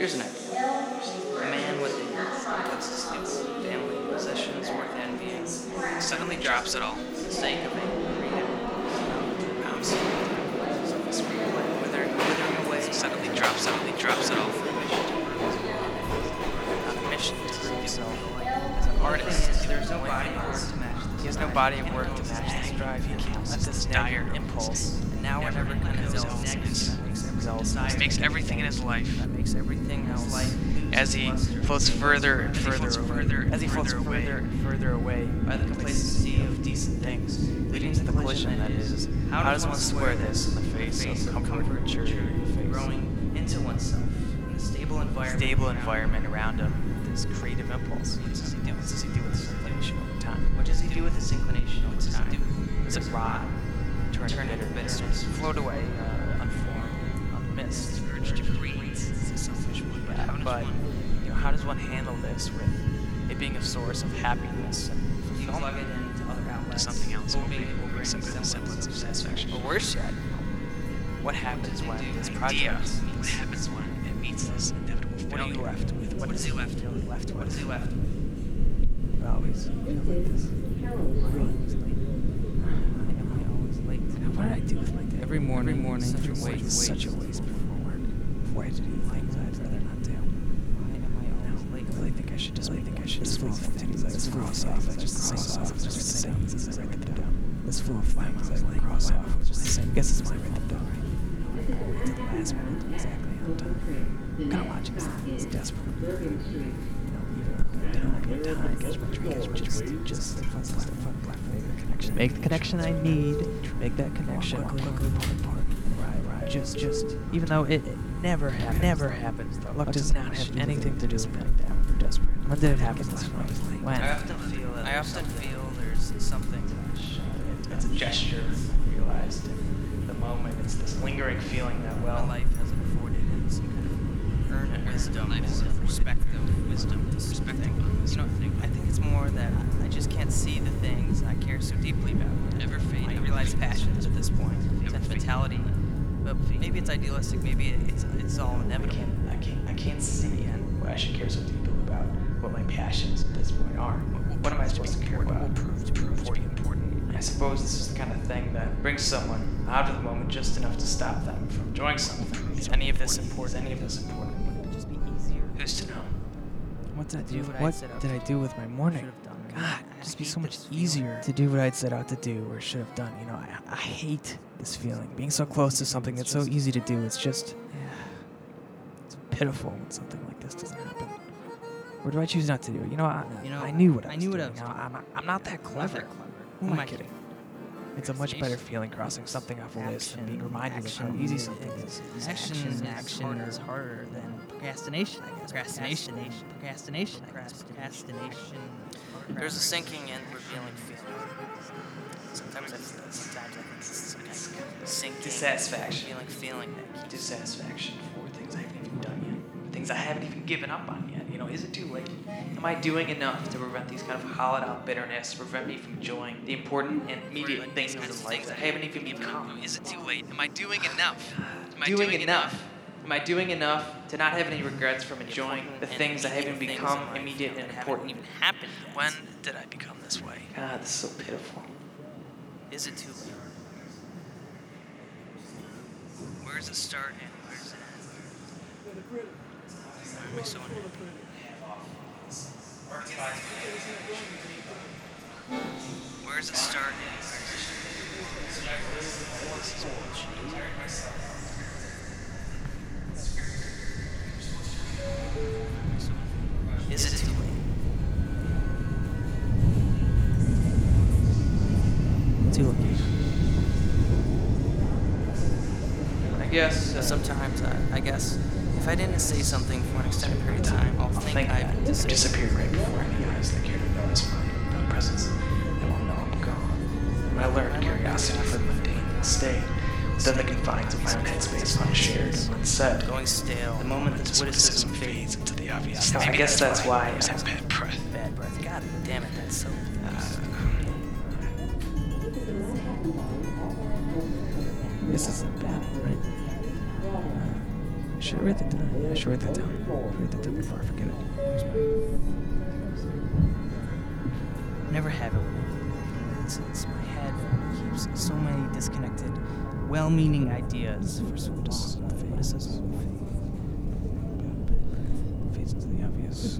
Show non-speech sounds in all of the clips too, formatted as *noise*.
Here's an idea. A man with stable family possessions worth envying suddenly drops it all for the sake of a. Pounds. So withering, withering away suddenly drops suddenly drops it all for a mission to not a mission to prove himself as an artist. There's no body of work to match. He has no body of work to match this drive. He can't let this dire impulse. And now whatever kind of zealous zealous makes everything in his life that makes everything else life as he floats further and further, further as he floats further and further away by the complacency of decent things, leading to the collision that is. How does one square this in the face of comfort and maturity, growing into oneself in the stable environment, stable environment around him, this creative impulse? What does he do? What does he do with this inclination over time? What does he do with this inclination over time? Does it rot? Turn, turn into bitterness, float away, uh, unformed, unmissed, urge to breathe. It's a selfish one, but how does but, you know, how does one handle this with it being a source of happiness and fulfillment? Plug it into other outlets, to something else, hoping it will bring some semblance of satisfaction. Or worse yet, what happens when this project? What happens when it meets this inevitable failure? What are you left with? What, what is he left? With? Left? What is he left? with? Always feel like this. What did I do with my day? Every morning, Every morning, such a waste, such a waste before work. Why did he things I'd rather not do? Why am I always late? I think I should just, I think I should just full of things I just cross off. I just cross off just the same as I write them down. This full of things I like cross off. Just the same. Guess it's my write them down. Wait till the last minute, exactly on time. Kind of watching this. It's desperate. Just the fun, fun, fun, fun, connection. Make the connection I need. Make that connection. Right, right. Just, just. Even though it, it never happens. Never happens. Though. Luck does not have anything to do with it. Down. You're desperate. When did it happen last night? When? I often feel. I often feel there's something. It's a gesture realized in the moment. It's this lingering feeling that well, life hasn't afforded it. Some kind of earned wisdom, perspective, wisdom, perspective. You know, I think it's more that I just can't see the things I care so deeply about. Ever fade. I realize passions at this point, sentimentality. But maybe it's idealistic. Maybe it's it's all inevitable. I can't. I can't. I can't see and what I should care so deeply about. What my passions at this point are. What, what am I supposed to care about? What prove to prove to be important? I suppose this is the kind of thing that brings someone out of the moment just enough to stop them from enjoying something. Is any of this important? Any of this important? What did I do? What, did I do with my morning? God, it'd just be so much easier to do what I'd set out to do or should have done. You know, I, I hate this feeling. Being so close to something that's so easy to do, it's just. Yeah, it's pitiful when something like this doesn't happen. Or do I choose not to do it? You know, I, you know, I knew what I, I knew what I was doing. I'm, not, I'm not that clever. Who am oh I kidding? It's a much better feeling crossing something off a list and being reminded of how easy something is. Action, action is harder than procrastination, I guess. Procrastination. Procrastination. Procrastination. There's a sinking and revealing feeling. Sometimes I feel that. Sometimes I think it's some kind of sinking, dissatisfaction, feeling, feeling that dissatisfaction for things I haven't even done yet, things I haven't even given up on yet. Know, is it too late? Am I doing enough to prevent these kind of hollowed out bitterness, prevent me from enjoying the important and immediate things in life that I haven't even become? Is it too late? Am I doing enough? Am I doing, doing enough? enough? Am I doing enough to not have any regrets from enjoying the things that haven't become immediate and important? Even happened. When did I become this way? God, this is so pitiful. Is it too late? Where's the start and where's it end? Why am I so unhappy? Where does it start? Is it too late? Too late. I guess. Uh, Sometimes I guess if I didn't say something for an extended period of time, I'll think I that. disappeared. disappeared right before any eyes that care to notice my presence. They won't know I'm gone. When I learned curiosity for the mundane will stay within the confines of my own headspace, unshared and unsaid. Going stale. The moment this This witticism witticism fades. fades into the obvious. Maybe I guess that's that's why why I I have have bad breath. Bad breath. God damn it, that's so. Uh, this isn't bad, right? Uh, should I write that down? I should write that down. Write that down before I forget it. Never have it. It's, it's my head keeps so many disconnected, well-meaning ideas for so long. Witticism. Fades into the obvious.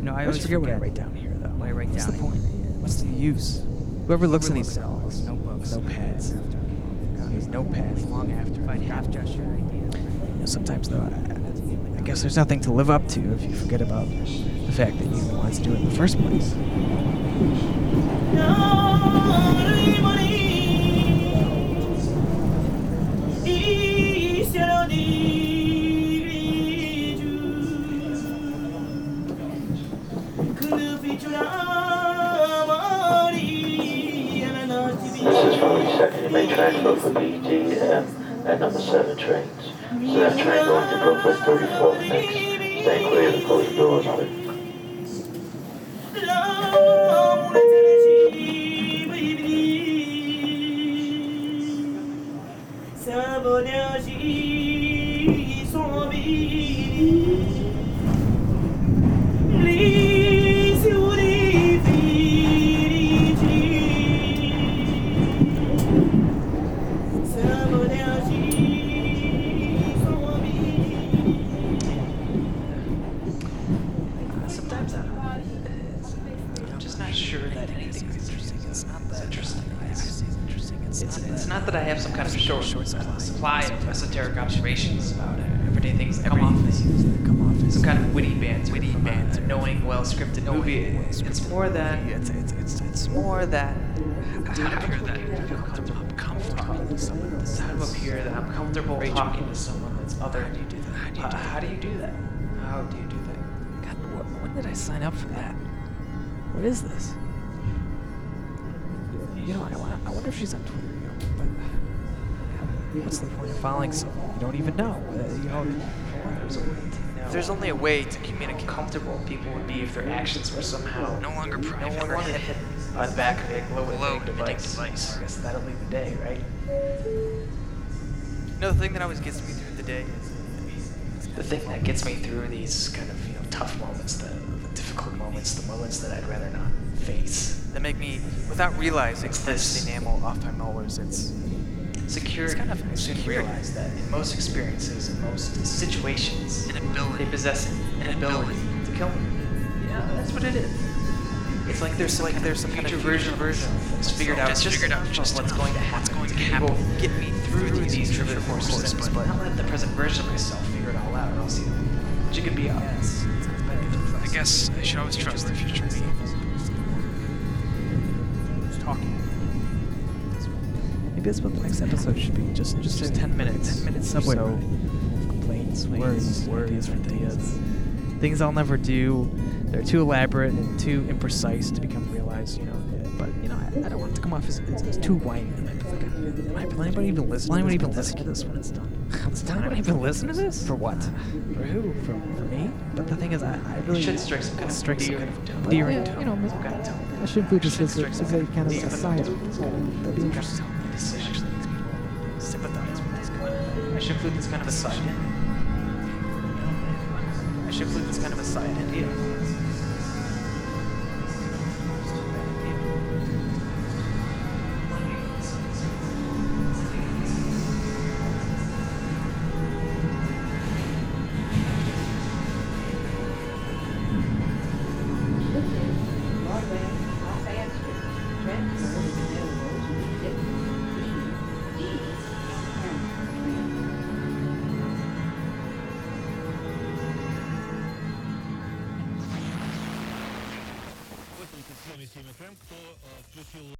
No, I I always always forget what I write down here, though. What I write What's down the point? What's the use? Whoever looks at these looks at notebooks, notebooks, notepads, these notepads long after If I'd half gesture ideas. You know, sometimes though, I, I guess there's nothing to live up to if you forget about the fact that you wanted to do it in the first place. This is second main transfer for BGM um, at number 7 trains. So that train going to Brooklyn 34th next. Stay clear of the closed doors, please. I, I'm just not sure that anything is interesting. It's not that interesting. It's, interesting. It's, it's, it's not that I have some kind of short, short uh, supply, supply of esoteric observations about everyday things that come off things that come off some kind of witty banter, witty banter, knowing, well scripted movie. It's more that it's it's it's, it's more that to appear I'm comfortable talking to someone. To appear that I'm comfortable talking to someone that's other. How do you do that? How do you do that? How do you do that? When did I sign up for that? What is this? You know, I, I wonder if she's on Twitter. You know, but what's the point of following someone you don't even know? Uh, you know, there's, a way to know. there's only a way to communicate comfortable people would be if their actions were somehow no longer private, no longer hidden on the back of a glow device. device. I guess that'll be the day, right? You know, the thing that always gets me through the day is the thing that gets me through these kind of you know tough moments, the, the difficult moments, the moments that I'd rather not face. that make me, without realizing, It's this. the enamel off my molars. It's Security. It's kind of I soon weird. realized that in most experiences, in most situations, An ability. they possess an, an ability to kill me. Yeah, that's what it is. It's like there's some, like kind there's some future version version of it's figured out just just figured out just what's enough going to happen. what's going to happen. Get me through through these these future future courses, courses, but but not let the present version of myself figure it all out, or else you know, could be up. I guess I should always trust the future me. Who's talking? Maybe that's what the next episode should be. Just just, Just 10 minutes. 10 minutes Subway so complaints, Words, words, ideas for ideas. Things I'll never do. They're too elaborate and too imprecise to become realized, you know. But you know, I, I don't want it to come off as, as, as too whiny. Will anybody even listen? Will anybody even listen to this when it's done? *laughs* Will anybody even listen to this? For what? For who? For, for me? But the thing is, I, I really should strike some kind of strike some kind of tone. tone. you know, some kind of tone. I should include this as a, Strike some kind of kind of endearing aside. tone. That'd be interesting. Decision makes people sympathize with this kind of. I should include this kind of a side. I should include this kind of a side idea. С вами 7 FM, кто э, включил